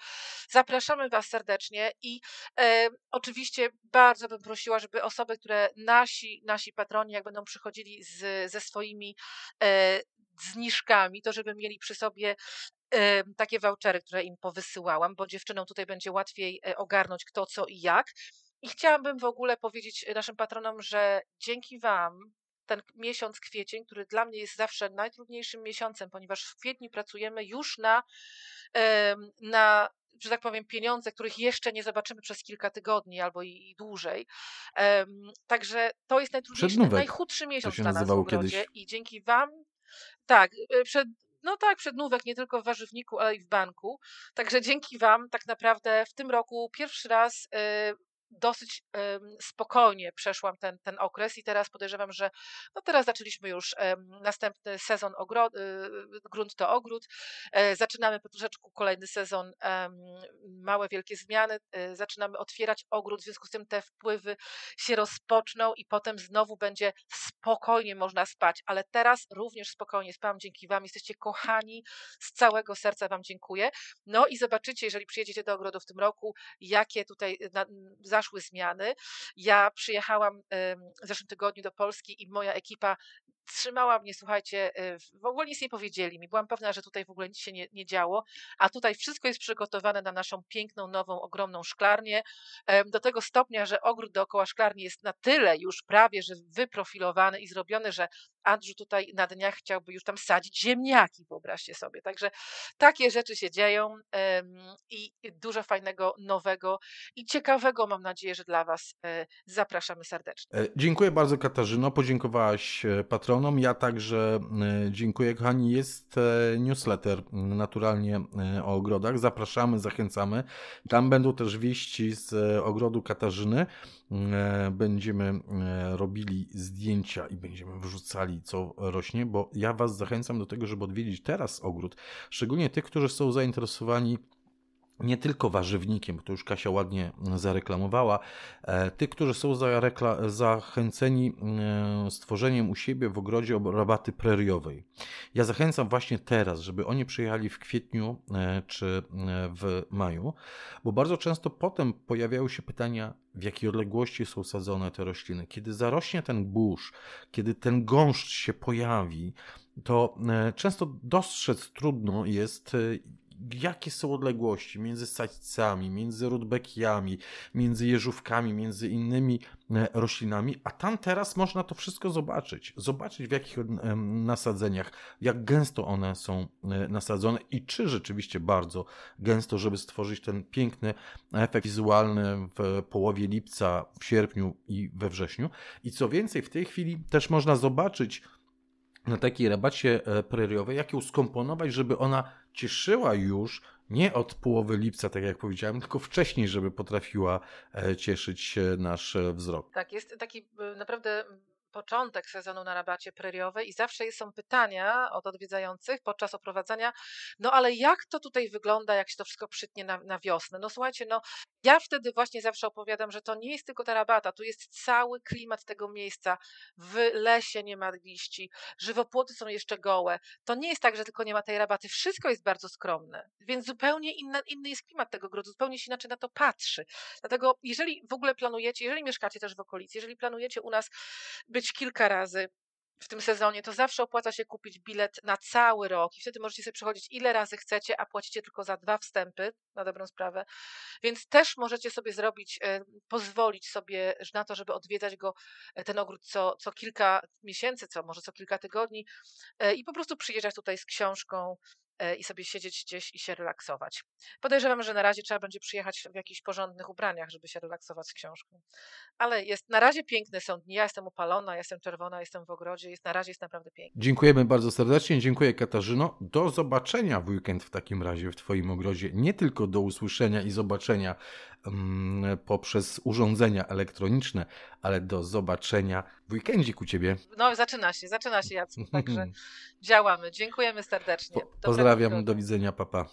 zapraszamy Was serdecznie i e, oczywiście bardzo bym prosiła, żeby osoby, które nasi, nasi patroni, jak będą przychodzili z, ze swoimi e, zniżkami, to żeby mieli przy sobie takie vouchery, które im powysyłałam, bo dziewczynom tutaj będzie łatwiej e, ogarnąć kto, co i jak. I chciałabym w ogóle powiedzieć naszym patronom, że dzięki Wam ten miesiąc kwiecień, który dla mnie jest zawsze najtrudniejszym miesiącem, ponieważ w kwietniu pracujemy już na, na że tak powiem, pieniądze, których jeszcze nie zobaczymy przez kilka tygodni albo i, dłużej. także to jest najtrudniejszy, najchudszy miesiąc dla nas w ogrodzie kiedyś. i dzięki Wam tak, y, przed, no tak, przednówek nie tylko w warzywniku, ale i w banku. Także dzięki Wam tak naprawdę w tym roku pierwszy raz y, dosyć spokojnie przeszłam ten, ten okres i teraz podejrzewam, że no teraz zaczęliśmy już następny sezon ogro- y, grunt to ogród. E, zaczynamy po troszeczku kolejny sezon małe, wielkie zmiany. E, zaczynamy otwierać ogród, w związku z tym te wpływy się rozpoczną i potem znowu będzie spokojnie można spać, ale teraz również spokojnie spałam dzięki Wam. Jesteście kochani, z całego serca Wam dziękuję. No i zobaczycie, jeżeli przyjedziecie do ogrodu w tym roku, jakie tutaj na, zaszły zmiany. Ja przyjechałam w zeszłym tygodniu do Polski i moja ekipa trzymała mnie, słuchajcie, y, w ogóle nic nie powiedzieli mi. Byłam pewna, że tutaj w ogóle nic się nie, nie działo, a tutaj wszystko jest przygotowane na naszą piękną, nową, ogromną szklarnię. Do tego stopnia, że ogród dookoła szklarni jest na tyle już prawie, że wyprofilowany i zrobiony, że Andrzej tutaj na dniach chciałby już tam sadzić ziemniaki, wyobraźcie sobie. Także takie rzeczy się dzieją i dużo fajnego, nowego i ciekawego, mam nadzieję, że dla Was e, zapraszamy serdecznie. E, dziękuję bardzo Katarzyno, podziękowałaś e, patronom. Ja także dziękuję kochani. Jest newsletter naturalnie o ogrodach. Zapraszamy, zachęcamy. Tam będą też wieści z ogrodu Katarzyny. Będziemy robili zdjęcia i będziemy wrzucali co rośnie, bo ja Was zachęcam do tego, żeby odwiedzić teraz ogród, szczególnie tych, którzy są zainteresowani nie tylko warzywnikiem, to już Kasia ładnie zareklamowała, e, tych, którzy są zachęceni e, stworzeniem u siebie w ogrodzie rabaty preriowej. Ja zachęcam właśnie teraz, żeby oni przyjechali w kwietniu e, czy w maju, bo bardzo często potem pojawiają się pytania, w jakiej odległości są sadzone te rośliny. Kiedy zarośnie ten burz, kiedy ten gąszcz się pojawi, to często dostrzec trudno jest, jakie są odległości między sadźcami, między rudbekiami, między jeżówkami, między innymi e, roślinami, a tam teraz można to wszystko zobaczyć. Zobaczyć w jakich nasadzeniach, jak gęsto one są e, nasadzone i czy rzeczywiście bardzo gęsto, żeby stworzyć ten piękny efekt wizualny w połowie lipca, w sierpniu i we wrześniu. I co więcej, w tej chwili też można zobaczyć, na takiej rabacie e, preriowej, jak ją skomponować, żeby ona cieszyła już nie od połowy lipca, tak jak powiedziałem, tylko wcześniej, żeby potrafiła e, cieszyć nasz e, wzrok. Tak, jest taki naprawdę początek sezonu na rabacie preriowej i zawsze są pytania od odwiedzających podczas oprowadzania, no ale jak to tutaj wygląda, jak się to wszystko przytnie na, na wiosnę? No słuchajcie, no Ja wtedy właśnie zawsze opowiadam, że to nie jest tylko ta rabata, tu jest cały klimat tego miejsca. W lesie nie ma liści, żywopłoty są jeszcze gołe. To nie jest tak, że tylko nie ma tej rabaty. Wszystko jest bardzo skromne, więc zupełnie inna, inny jest klimat tego grodu, zupełnie się inaczej na to patrzy. Dlatego, jeżeli w ogóle planujecie, jeżeli mieszkacie też w okolicy, jeżeli planujecie u nas być kilka razy, w tym sezonie, to zawsze opłaca się kupić bilet na cały rok i wtedy możecie sobie przychodzić ile razy chcecie, a płacicie tylko za dwa wstępy, na dobrą sprawę. Więc też możecie sobie zrobić, e, pozwolić sobie na to, żeby odwiedzać go, e, ten ogród co, co kilka miesięcy, co może co kilka tygodni e, i po prostu przyjeżdżać tutaj z książką, i sobie siedzieć gdzieś i się relaksować. Podejrzewam, że na razie trzeba będzie przyjechać w jakichś porządnych ubraniach, żeby się relaksować z książką. Ale jest, na razie piękne są dni. Ja jestem upalona, jestem czerwona, jestem w ogrodzie. Jest, na razie jest naprawdę pięknie. Dziękujemy bardzo serdecznie. Dziękuję Katarzyno. Do zobaczenia w weekend w takim razie w Twoim ogrodzie. Nie tylko do usłyszenia i zobaczenia um, poprzez urządzenia elektroniczne, ale do zobaczenia w weekendzik u Ciebie. No zaczyna się, zaczyna się Jacku, także działamy. Dziękujemy serdecznie. Po, pozdrawiam, do widzenia, papa.